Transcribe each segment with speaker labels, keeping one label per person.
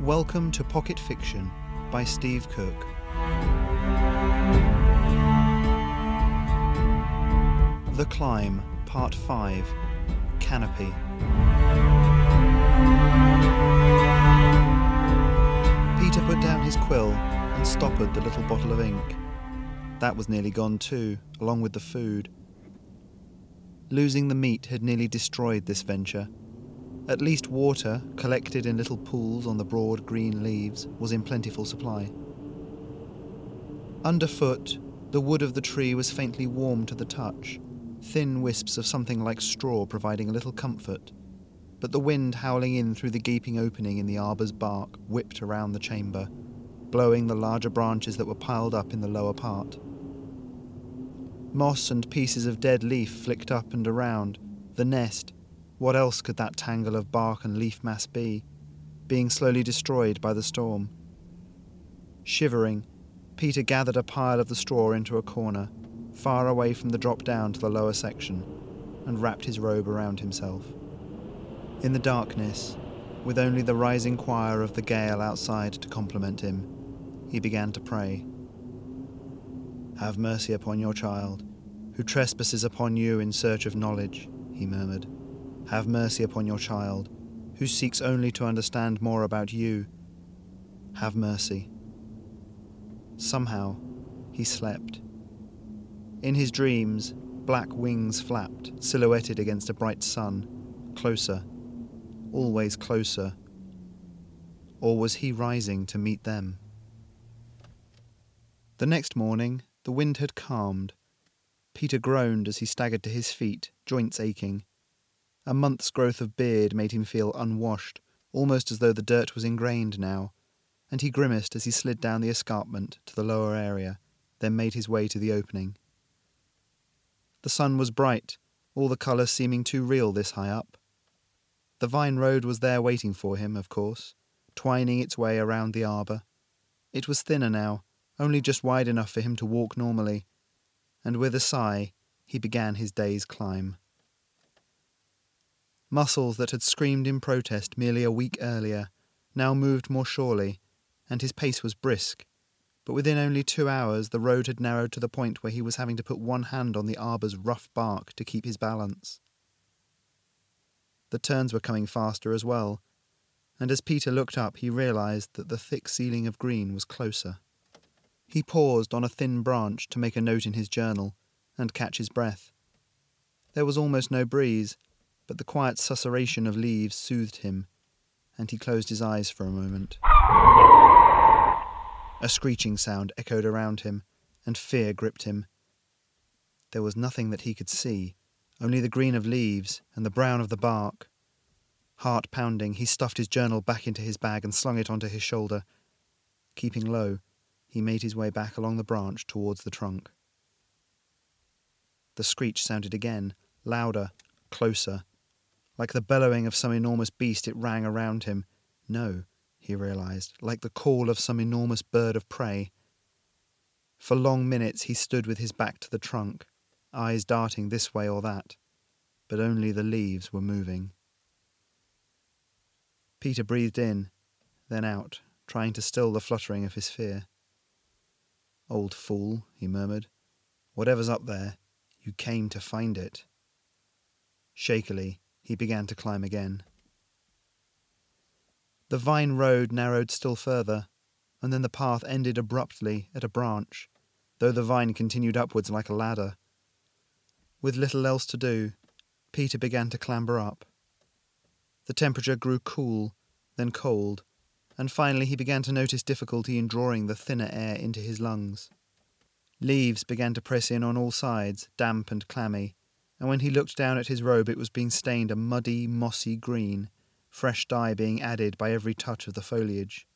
Speaker 1: Welcome to Pocket Fiction by Steve Cook. The Climb, Part 5 Canopy. Peter put down his quill and stoppered the little bottle of ink. That was nearly gone too, along with the food. Losing the meat had nearly destroyed this venture. At least water, collected in little pools on the broad green leaves, was in plentiful supply. Underfoot, the wood of the tree was faintly warm to the touch, thin wisps of something like straw providing a little comfort, but the wind howling in through the gaping opening in the arbour's bark whipped around the chamber, blowing the larger branches that were piled up in the lower part. Moss and pieces of dead leaf flicked up and around. The nest, what else could that tangle of bark and leaf mass be, being slowly destroyed by the storm? Shivering, Peter gathered a pile of the straw into a corner, far away from the drop down to the lower section, and wrapped his robe around himself. In the darkness, with only the rising choir of the gale outside to compliment him, he began to pray. Have mercy upon your child, who trespasses upon you in search of knowledge, he murmured. Have mercy upon your child, who seeks only to understand more about you. Have mercy. Somehow, he slept. In his dreams, black wings flapped, silhouetted against a bright sun, closer, always closer. Or was he rising to meet them? The next morning, the wind had calmed. Peter groaned as he staggered to his feet, joints aching. A month's growth of beard made him feel unwashed, almost as though the dirt was ingrained now, and he grimaced as he slid down the escarpment to the lower area, then made his way to the opening. The sun was bright, all the colour seeming too real this high up. The vine road was there waiting for him, of course, twining its way around the arbour. It was thinner now, only just wide enough for him to walk normally, and with a sigh, he began his day's climb. Muscles that had screamed in protest merely a week earlier now moved more surely, and his pace was brisk. But within only two hours, the road had narrowed to the point where he was having to put one hand on the arbour's rough bark to keep his balance. The turns were coming faster as well, and as Peter looked up, he realised that the thick ceiling of green was closer. He paused on a thin branch to make a note in his journal and catch his breath. There was almost no breeze, but the quiet susurration of leaves soothed him, and he closed his eyes for a moment. A screeching sound echoed around him, and fear gripped him. There was nothing that he could see, only the green of leaves and the brown of the bark. Heart pounding, he stuffed his journal back into his bag and slung it onto his shoulder. Keeping low, he made his way back along the branch towards the trunk. The screech sounded again, louder, closer. Like the bellowing of some enormous beast, it rang around him. No, he realized, like the call of some enormous bird of prey. For long minutes he stood with his back to the trunk, eyes darting this way or that, but only the leaves were moving. Peter breathed in, then out, trying to still the fluttering of his fear. Old fool, he murmured. Whatever's up there, you came to find it. Shakily, he began to climb again. The vine road narrowed still further, and then the path ended abruptly at a branch, though the vine continued upwards like a ladder. With little else to do, Peter began to clamber up. The temperature grew cool, then cold, and finally he began to notice difficulty in drawing the thinner air into his lungs. Leaves began to press in on all sides, damp and clammy, and when he looked down at his robe, it was being stained a muddy, mossy green, fresh dye being added by every touch of the foliage.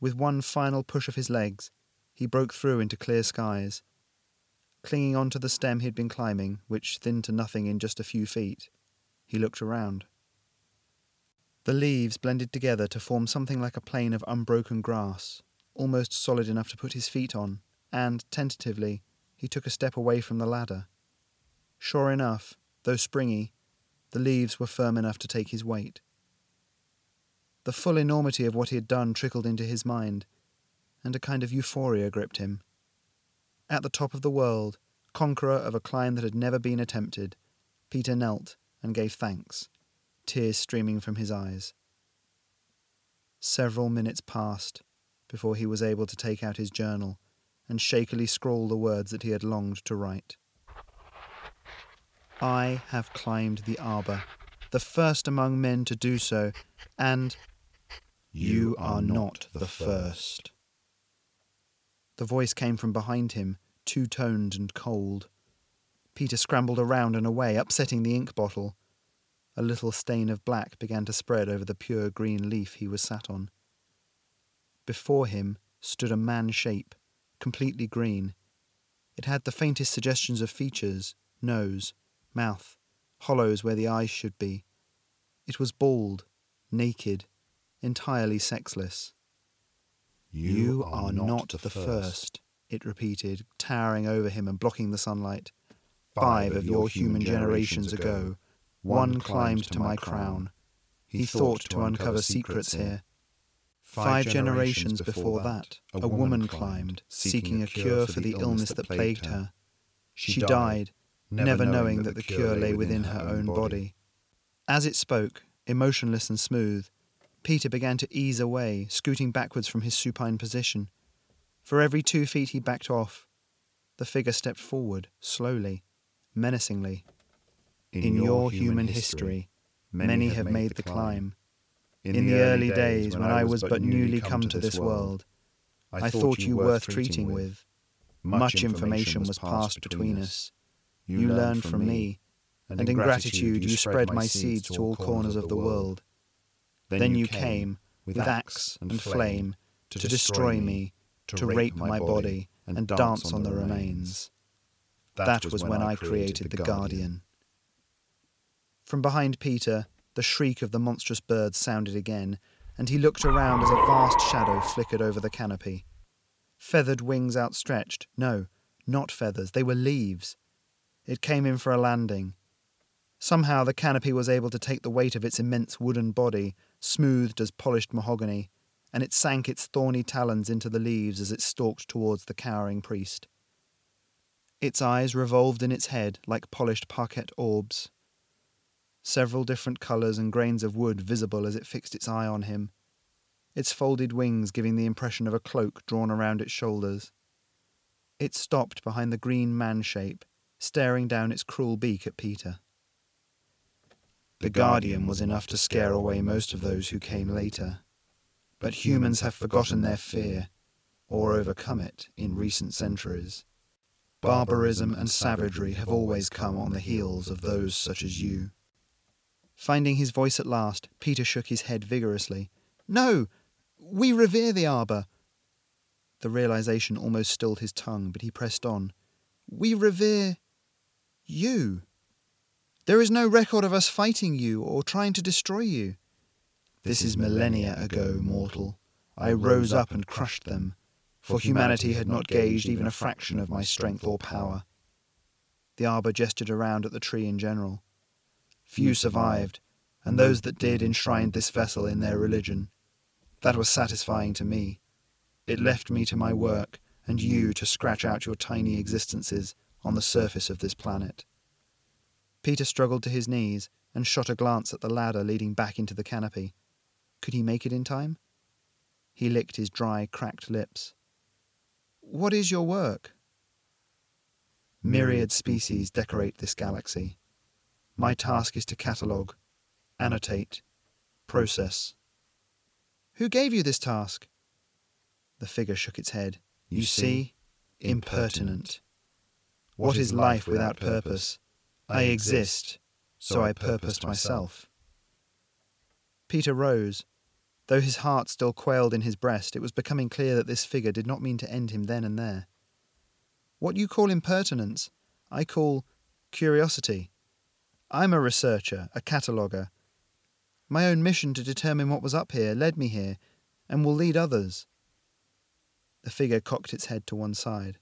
Speaker 1: With one final push of his legs, he broke through into clear skies. Clinging on to the stem he had been climbing, which thinned to nothing in just a few feet, he looked around. The leaves blended together to form something like a plain of unbroken grass, almost solid enough to put his feet on, and, tentatively, he took a step away from the ladder. Sure enough, though springy, the leaves were firm enough to take his weight. The full enormity of what he had done trickled into his mind, and a kind of euphoria gripped him. At the top of the world, conqueror of a climb that had never been attempted, Peter knelt and gave thanks, tears streaming from his eyes. Several minutes passed before he was able to take out his journal and shakily scrawl the words that he had longed to write. I have climbed the arbor, the first among men to do so, and you are not the first. The voice came from behind him, two toned and cold. Peter scrambled around and away, upsetting the ink bottle. A little stain of black began to spread over the pure green leaf he was sat on. Before him stood a man shape, completely green. It had the faintest suggestions of features nose, mouth, hollows where the eyes should be. It was bald, naked, entirely sexless. You, you are, are, not, not the, the first. first, it repeated, towering over him and blocking the sunlight. Five of your human generations ago, one climbed to my crown. He thought to uncover secrets here. Five generations before that, a woman climbed, seeking a cure for the illness that plagued her. She died, never knowing that the cure lay within her own body. As it spoke, emotionless and smooth, Peter began to ease away, scooting backwards from his supine position. For every two feet he backed off, the figure stepped forward, slowly, menacingly. In, In your, human history, many have made the climb. In, In the early days, when I was but newly come to this world, I thought you worth treating with. Much information was passed between us. You learned from me, and in gratitude you spread my seeds to all corners of the world. Then you came, with axe and flame, to destroy me, to rape my body, and dance on the remains. That was when I created the Guardian. From behind Peter, the shriek of the monstrous bird sounded again, and he looked around as a vast shadow flickered over the canopy. Feathered wings outstretched. No, not feathers, they were leaves. It came in for a landing. Somehow the canopy was able to take the weight of its immense wooden body, smoothed as polished mahogany, and it sank its thorny talons into the leaves as it stalked towards the cowering priest. Its eyes revolved in its head like polished parquet orbs several different colours and grains of wood visible as it fixed its eye on him, its folded wings giving the impression of a cloak drawn around its shoulders. It stopped behind the green man shape, staring down its cruel beak at Peter. The Guardian was enough to scare away most of those who came later, but humans have forgotten their fear, or overcome it, in recent centuries. Barbarism and savagery have always come on the heels of those such as you. Finding his voice at last, Peter shook his head vigorously. No! We revere the arbour! The realization almost stilled his tongue, but he pressed on. We revere. You. There is no record of us fighting you or trying to destroy you. This is millennia ago, mortal. I rose up and crushed them, for humanity had not gauged even a fraction of my strength or power. The arbour gestured around at the tree in general. Few survived, and those that did enshrined this vessel in their religion. That was satisfying to me. It left me to my work, and you to scratch out your tiny existences on the surface of this planet. Peter struggled to his knees and shot a glance at the ladder leading back into the canopy. Could he make it in time? He licked his dry, cracked lips. What is your work? Myriad species decorate this galaxy. My task is to catalogue, annotate, process. Who gave you this task? The figure shook its head. You see, impertinent. What is life without purpose? I exist, so I purposed myself. Peter rose. Though his heart still quailed in his breast, it was becoming clear that this figure did not mean to end him then and there. What you call impertinence, I call curiosity. I'm a researcher, a cataloguer. My own mission to determine what was up here led me here, and will lead others. The figure cocked its head to one side.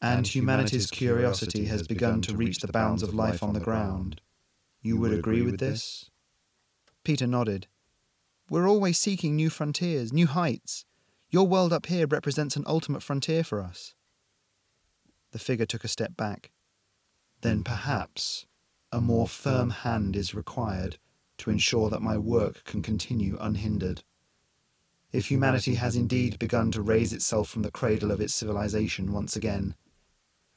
Speaker 1: And, humanity's curiosity has begun to reach the bounds of life on the ground. You would agree with this? Peter nodded. We're always seeking new frontiers, new heights. Your world up here represents an ultimate frontier for us. The figure took a step back. Then perhaps a more firm hand is required to ensure that my work can continue unhindered. If humanity has indeed begun to raise itself from the cradle of its civilization once again,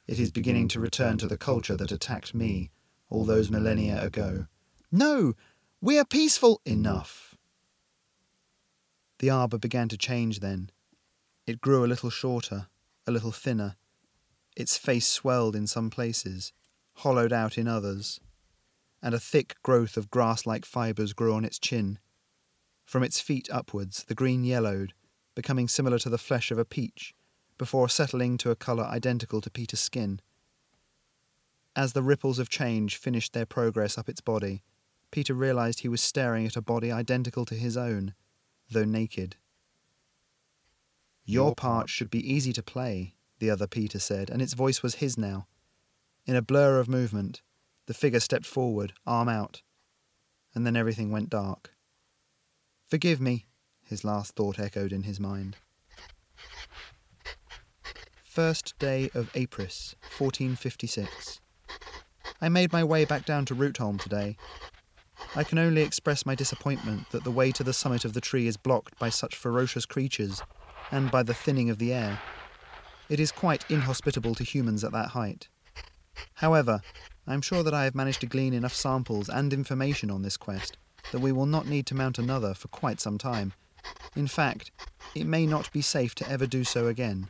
Speaker 1: it is beginning to return to the culture that attacked me all those millennia ago. No! We are peaceful! Enough! The arbour began to change then. It grew a little shorter, a little thinner. Its face swelled in some places, hollowed out in others, and a thick growth of grass like fibres grew on its chin. From its feet upwards, the green yellowed, becoming similar to the flesh of a peach, before settling to a colour identical to Peter's skin. As the ripples of change finished their progress up its body, Peter realized he was staring at a body identical to his own, though naked. Your part should be easy to play, the other Peter said, and its voice was his now. In a blur of movement, the figure stepped forward, arm out, and then everything went dark. Forgive me, his last thought echoed in his mind. First day of Apris, 1456. I made my way back down to Rootholm today. I can only express my disappointment that the way to the summit of the tree is blocked by such ferocious creatures and by the thinning of the air. It is quite inhospitable to humans at that height. However, I am sure that I have managed to glean enough samples and information on this quest that we will not need to mount another for quite some time. In fact, it may not be safe to ever do so again.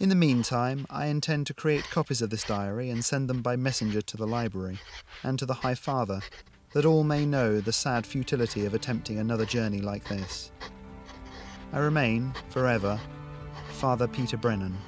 Speaker 1: In the meantime, I intend to create copies of this diary and send them by messenger to the library and to the High Father, that all may know the sad futility of attempting another journey like this. I remain, forever, Father Peter Brennan.